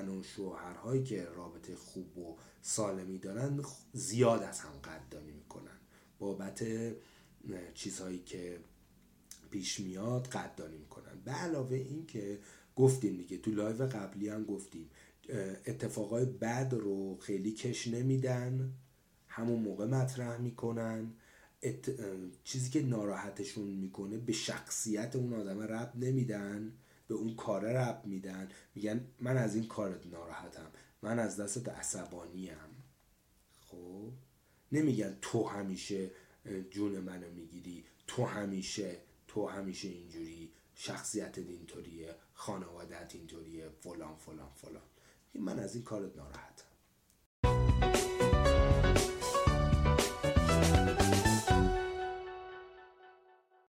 زن و شوهرهایی که رابطه خوب و سالمی دارن زیاد از هم قدردانی می‌کنن. بابت چیزهایی که پیش میاد قدردانی می‌کنن. به علاوه این که گفتیم دیگه تو لایو قبلی هم گفتیم اتفاقای بد رو خیلی کش نمیدن همون موقع مطرح می‌کنن. چیزی که ناراحتشون می‌کنه به شخصیت اون آدم رب نمیدن. به اون کار رب میدن. میگن من از این کارت ناراحتم. من از دستت عصبانیم. خب؟ نمیگن تو همیشه جون منو می‌گیری. تو همیشه تو همیشه اینجوری. شخصیت اینطوریه. خانوادت اینطوریه. فلان فلان فلان. من از این کارت ناراحتم.